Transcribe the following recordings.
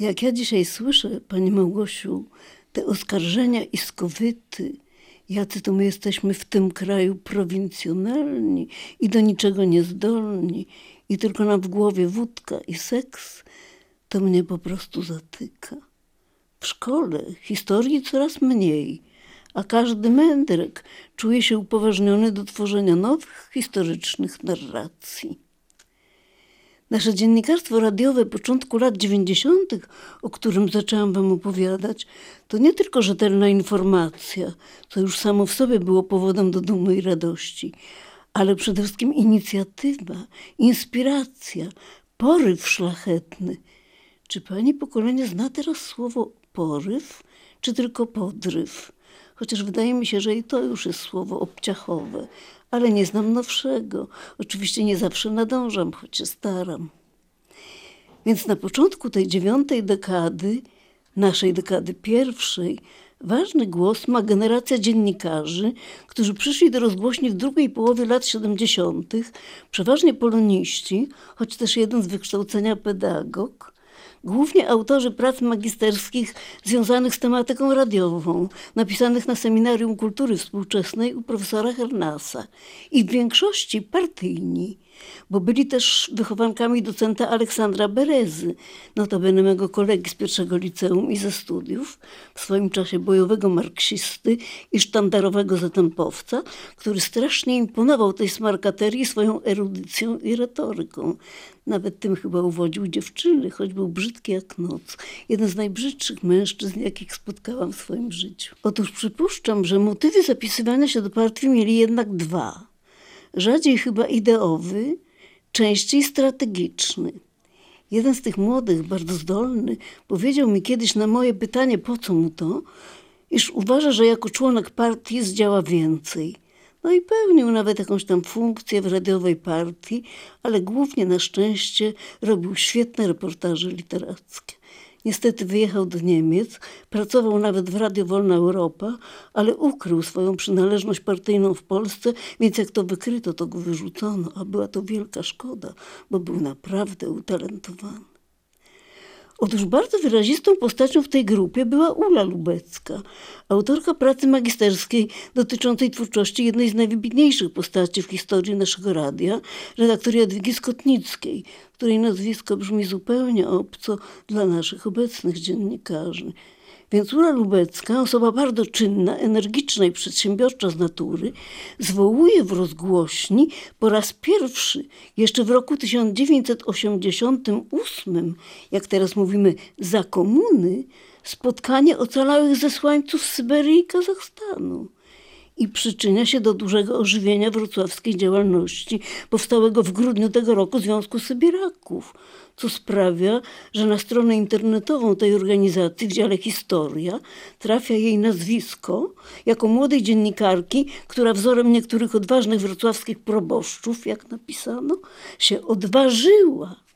Jak ja dzisiaj słyszę, Pani Małgosiu, te oskarżenia i skowyty, jacy to my jesteśmy w tym kraju prowincjonalni i do niczego niezdolni i tylko nam w głowie wódka i seks, to mnie po prostu zatyka. W szkole historii coraz mniej, a każdy mędrek czuje się upoważniony do tworzenia nowych historycznych narracji. Nasze dziennikarstwo radiowe początku lat 90., o którym zaczęłam Wam opowiadać, to nie tylko rzetelna informacja, co już samo w sobie było powodem do dumy i radości, ale przede wszystkim inicjatywa, inspiracja, poryw szlachetny. Czy Pani pokolenie zna teraz słowo poryw, czy tylko podryw? Chociaż wydaje mi się, że i to już jest słowo obciachowe, ale nie znam nowszego. Oczywiście nie zawsze nadążam, choć się staram. Więc na początku tej dziewiątej dekady, naszej dekady pierwszej, ważny głos ma generacja dziennikarzy, którzy przyszli do rozgłośni w drugiej połowie lat 70., przeważnie poloniści, choć też jeden z wykształcenia pedagog, głównie autorzy prac magisterskich związanych z tematyką radiową, napisanych na Seminarium Kultury Współczesnej u profesora Hernasa. I w większości partyjni bo byli też wychowankami docenta Aleksandra Berezy, notabene mego kolegi z pierwszego liceum i ze studiów, w swoim czasie bojowego marksisty i sztandarowego zatępowca, który strasznie imponował tej smarkaterii swoją erudycją i retoryką. Nawet tym chyba uwodził dziewczyny, choć był brzydki jak noc. Jeden z najbrzydszych mężczyzn, jakich spotkałam w swoim życiu. Otóż przypuszczam, że motywy zapisywania się do partii mieli jednak dwa – rzadziej chyba ideowy, częściej strategiczny. Jeden z tych młodych, bardzo zdolny, powiedział mi kiedyś na moje pytanie, po co mu to, iż uważa, że jako członek partii zdziała więcej. No i pełnił nawet jakąś tam funkcję w radiowej partii, ale głównie na szczęście robił świetne reportaże literackie. Niestety wyjechał do Niemiec, pracował nawet w Radio Wolna Europa, ale ukrył swoją przynależność partyjną w Polsce, więc jak to wykryto, to go wyrzucono, a była to wielka szkoda, bo był naprawdę utalentowany. Otóż bardzo wyrazistą postacią w tej grupie była Ula Lubecka, autorka pracy magisterskiej dotyczącej twórczości jednej z najwybitniejszych postaci w historii naszego radia, redaktor Jadwigi Skotnickiej, której nazwisko brzmi zupełnie obco dla naszych obecnych dziennikarzy. Więc Ula Lubecka, osoba bardzo czynna, energiczna i przedsiębiorcza z natury, zwołuje w rozgłośni po raz pierwszy, jeszcze w roku 1988, jak teraz mówimy, za komuny, spotkanie ocalałych zesłańców z Syberii i Kazachstanu i przyczynia się do dużego ożywienia wrocławskiej działalności powstałego w grudniu tego roku Związku Sybiraków, co sprawia, że na stronę internetową tej organizacji w dziale Historia trafia jej nazwisko jako młodej dziennikarki, która wzorem niektórych odważnych wrocławskich proboszczów, jak napisano, się odważyła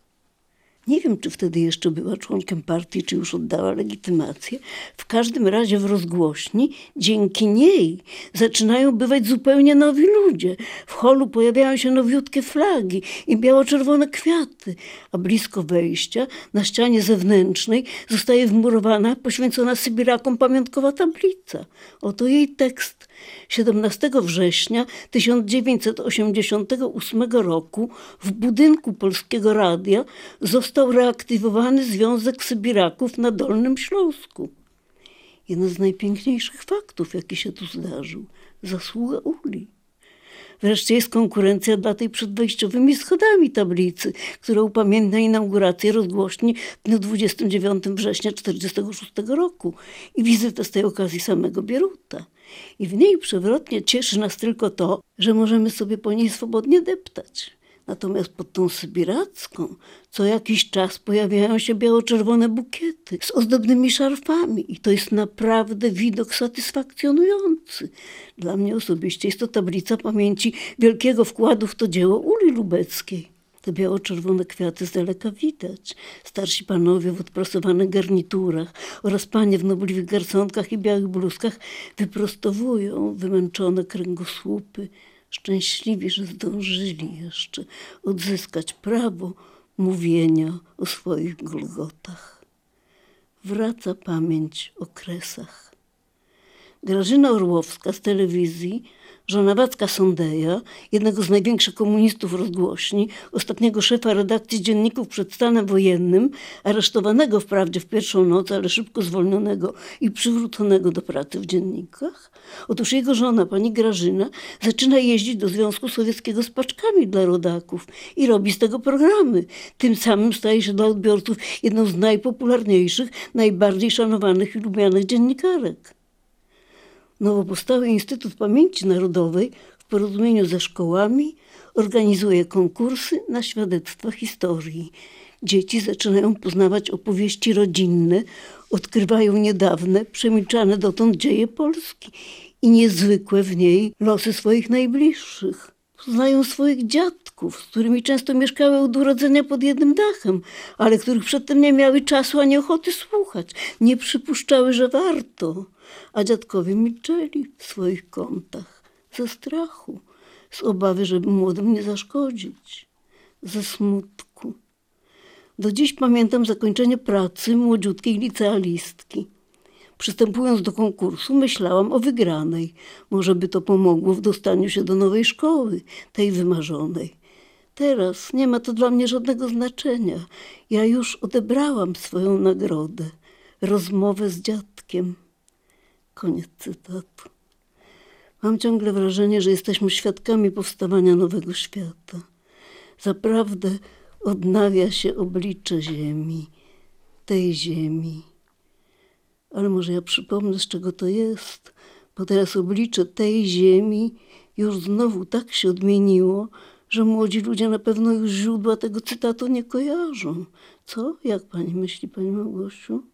nie wiem, czy wtedy jeszcze była członkiem partii, czy już oddała legitymację. W każdym razie w rozgłośni dzięki niej zaczynają bywać zupełnie nowi ludzie. W holu pojawiają się nowiutkie flagi i biało-czerwone kwiaty, a blisko wejścia na ścianie zewnętrznej zostaje wmurowana poświęcona Sybirakom pamiątkowa tablica. Oto jej tekst 17 września 1988 roku w budynku Polskiego Radia został reaktywowany Związek Sybiraków na Dolnym Śląsku. Jeden z najpiękniejszych faktów, jaki się tu zdarzył. Zasługa Uli. Wreszcie jest konkurencja dla tej przed wejściowymi schodami tablicy, która upamiętnia inaugurację rozgłośni w dniu 29 września 1946 roku i wizytę z tej okazji samego Bieruta. I w niej przewrotnie cieszy nas tylko to, że możemy sobie po niej swobodnie deptać. Natomiast pod tą sybiracką co jakiś czas pojawiają się biało-czerwone bukiety z ozdobnymi szarfami i to jest naprawdę widok satysfakcjonujący. Dla mnie osobiście jest to tablica pamięci wielkiego wkładu w to dzieło Uli Lubeckiej. Te biało-czerwone kwiaty z daleka widać. Starsi panowie w odprasowanych garniturach oraz panie w nobliwych garsonkach i białych bluzkach wyprostowują wymęczone kręgosłupy, szczęśliwi, że zdążyli jeszcze odzyskać prawo mówienia o swoich golgotach. wraca pamięć o kresach. Grażyna Orłowska z telewizji żona Wacka Sondeja, jednego z największych komunistów rozgłośni, ostatniego szefa redakcji dzienników przed stanem wojennym, aresztowanego wprawdzie w pierwszą noc, ale szybko zwolnionego i przywróconego do pracy w dziennikach. Otóż jego żona, pani Grażyna, zaczyna jeździć do Związku Sowieckiego z paczkami dla rodaków i robi z tego programy. Tym samym staje się dla odbiorców jedną z najpopularniejszych, najbardziej szanowanych i lubianych dziennikarek. Nowo powstały Instytut Pamięci Narodowej w porozumieniu ze szkołami organizuje konkursy na świadectwa historii. Dzieci zaczynają poznawać opowieści rodzinne, odkrywają niedawne, przemilczane dotąd dzieje Polski i niezwykłe w niej losy swoich najbliższych. Poznają swoich dziadków, z którymi często mieszkały od urodzenia pod jednym dachem, ale których przedtem nie miały czasu ani ochoty słuchać, nie przypuszczały, że warto a dziadkowie milczeli w swoich kątach ze strachu, z obawy, żeby młodym nie zaszkodzić, ze smutku. Do dziś pamiętam zakończenie pracy młodziutkiej licealistki. Przystępując do konkursu, myślałam o wygranej. Może by to pomogło w dostaniu się do nowej szkoły, tej wymarzonej. Teraz nie ma to dla mnie żadnego znaczenia. Ja już odebrałam swoją nagrodę rozmowę z dziadkiem. Koniec cytatu. Mam ciągle wrażenie, że jesteśmy świadkami powstawania nowego świata. Zaprawdę odnawia się oblicze Ziemi, tej Ziemi. Ale może ja przypomnę, z czego to jest, bo teraz oblicze tej Ziemi już znowu tak się odmieniło, że młodzi ludzie na pewno już źródła tego cytatu nie kojarzą. Co? Jak pani myśli, pani Małgosiu?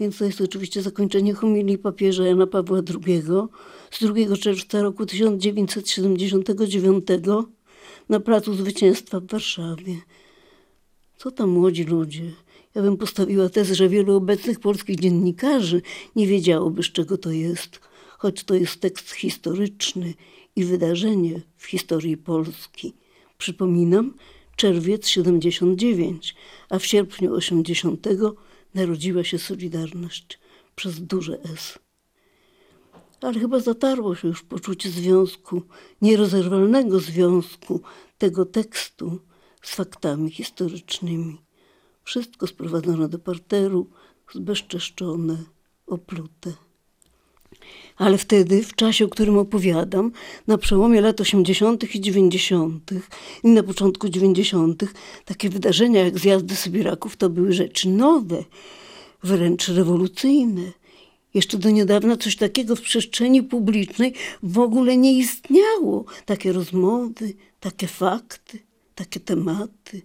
Więc to jest oczywiście zakończenie homilii papieża Jana Pawła II z 2 czerwca roku 1979 na Placu Zwycięstwa w Warszawie. Co tam młodzi ludzie? Ja bym postawiła tezę, że wielu obecnych polskich dziennikarzy nie wiedziałoby, z czego to jest, choć to jest tekst historyczny i wydarzenie w historii Polski. Przypominam, czerwiec 79, a w sierpniu 80 narodziła się Solidarność przez duże S. Ale chyba zatarło się już poczucie związku, nierozerwalnego związku tego tekstu z faktami historycznymi. Wszystko sprowadzono do parteru, zbezczeszczone, oplute. Ale wtedy, w czasie, o którym opowiadam, na przełomie lat 80. i 90. i na początku 90., takie wydarzenia jak zjazdy Sybiraków to były rzeczy nowe, wręcz rewolucyjne. Jeszcze do niedawna coś takiego w przestrzeni publicznej w ogóle nie istniało. Takie rozmowy, takie fakty, takie tematy.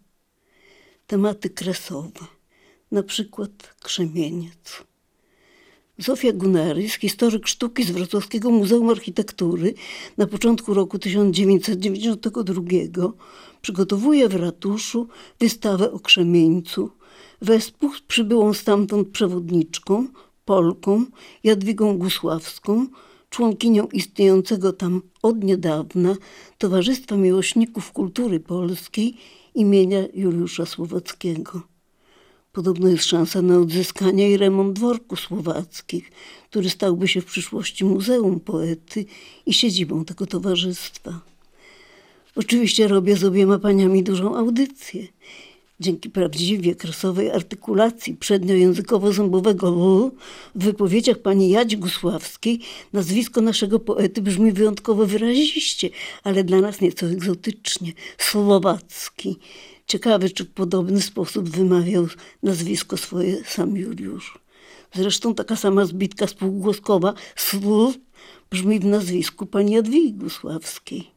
Tematy kresowe, na przykład krzemieniec. Zofia Gunarys, historyk sztuki z Wrocławskiego Muzeum Architektury na początku roku 1992 przygotowuje w ratuszu wystawę o krzemieńcu wespół z przybyłą stamtąd przewodniczką, Polką Jadwigą Gusławską, członkinią istniejącego tam od niedawna Towarzystwa Miłośników Kultury Polskiej imienia Juliusza Słowackiego. Podobno jest szansa na odzyskanie i remont dworku słowackich, który stałby się w przyszłości muzeum poety i siedzibą tego towarzystwa. Oczywiście robię z obiema paniami dużą audycję. Dzięki prawdziwie kresowej artykulacji przedniojęzykowo-zębowego L w wypowiedziach pani Jadzi Gusławskiej nazwisko naszego poety brzmi wyjątkowo wyraziście, ale dla nas nieco egzotycznie. Słowacki. Ciekawe, czy w podobny sposób wymawiał nazwisko swoje sam Juliusz. Zresztą taka sama zbitka spółgłoskowa sł brzmi w nazwisku pani Jadwigi Gusławskiej.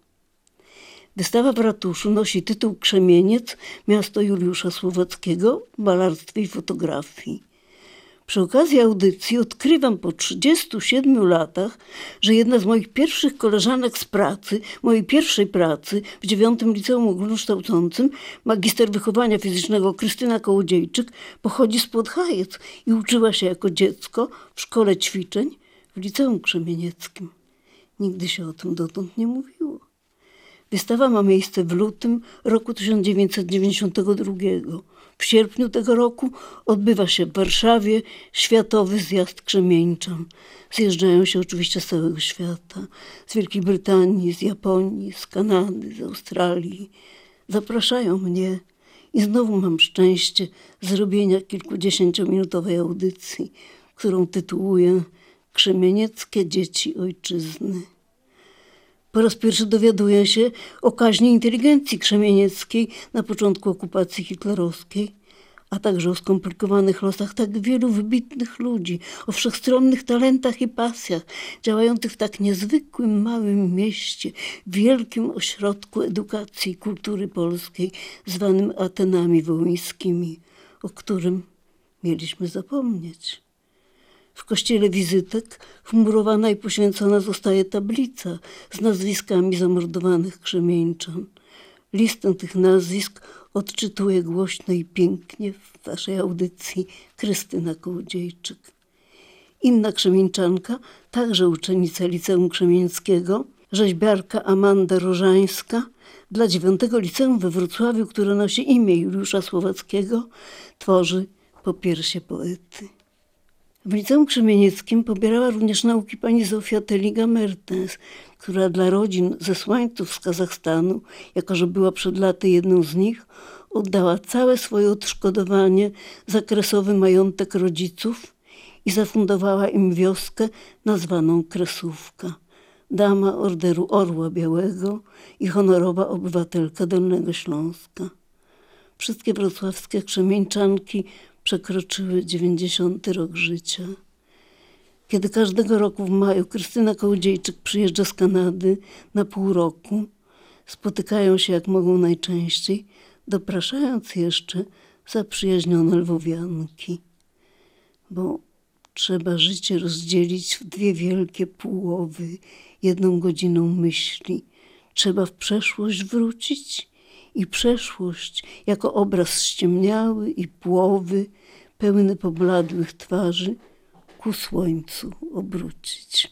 Wystawa w ratuszu nosi tytuł Krzemieniec, miasto Juliusza Słowackiego w malarstwie i fotografii. Przy okazji audycji odkrywam po 37 latach, że jedna z moich pierwszych koleżanek z pracy, mojej pierwszej pracy w dziewiątym liceum ogólnokształcącym, magister wychowania fizycznego Krystyna Kołodziejczyk, pochodzi z Podhajec i uczyła się jako dziecko w szkole ćwiczeń w liceum krzemienieckim. Nigdy się o tym dotąd nie mówiło. Wystawa ma miejsce w lutym roku 1992 W sierpniu tego roku odbywa się w Warszawie Światowy Zjazd Krzemieńczan. Zjeżdżają się oczywiście z całego świata. Z Wielkiej Brytanii, z Japonii, z Kanady, z Australii. Zapraszają mnie i znowu mam szczęście zrobienia kilkudziesięciominutowej audycji, którą tytułuję Krzemienieckie dzieci ojczyzny. Po raz pierwszy dowiaduję się o kaźni inteligencji krzemienieckiej na początku okupacji hitlerowskiej, a także o skomplikowanych losach tak wielu wybitnych ludzi, o wszechstronnych talentach i pasjach, działających w tak niezwykłym małym mieście, wielkim ośrodku edukacji i kultury polskiej, zwanym Atenami Wołyńskimi, o którym mieliśmy zapomnieć. W kościele wizytek wmurowana i poświęcona zostaje tablica z nazwiskami zamordowanych krzemieńczan. Listę tych nazwisk odczytuje głośno i pięknie w waszej audycji Krystyna Kołodziejczyk. Inna krzemieńczanka, także uczennica Liceum Krzemieńskiego, rzeźbiarka Amanda Rożańska, dla dziewiątego liceum we Wrocławiu, które nosi imię Juliusza Słowackiego, tworzy popiersie poety. W Liceum Krzemienieckim pobierała również nauki pani Zofia Teliga-Mertens, która dla rodzin zesłańców z Kazachstanu, jako że była przed laty jedną z nich, oddała całe swoje odszkodowanie za kresowy majątek rodziców i zafundowała im wioskę nazwaną Kresówka. Dama Orderu Orła Białego i honorowa obywatelka Dolnego Śląska. Wszystkie wrocławskie krzemieńczanki przekroczyły 90 rok życia. Kiedy każdego roku w maju Krystyna Kołodziejczyk przyjeżdża z Kanady na pół roku, spotykają się jak mogą najczęściej, dopraszając jeszcze zaprzyjaźnione lwowianki. Bo trzeba życie rozdzielić w dwie wielkie półowy, jedną godziną myśli. Trzeba w przeszłość wrócić i przeszłość jako obraz ściemniały i płowy, pełny pobladłych twarzy, ku słońcu obrócić.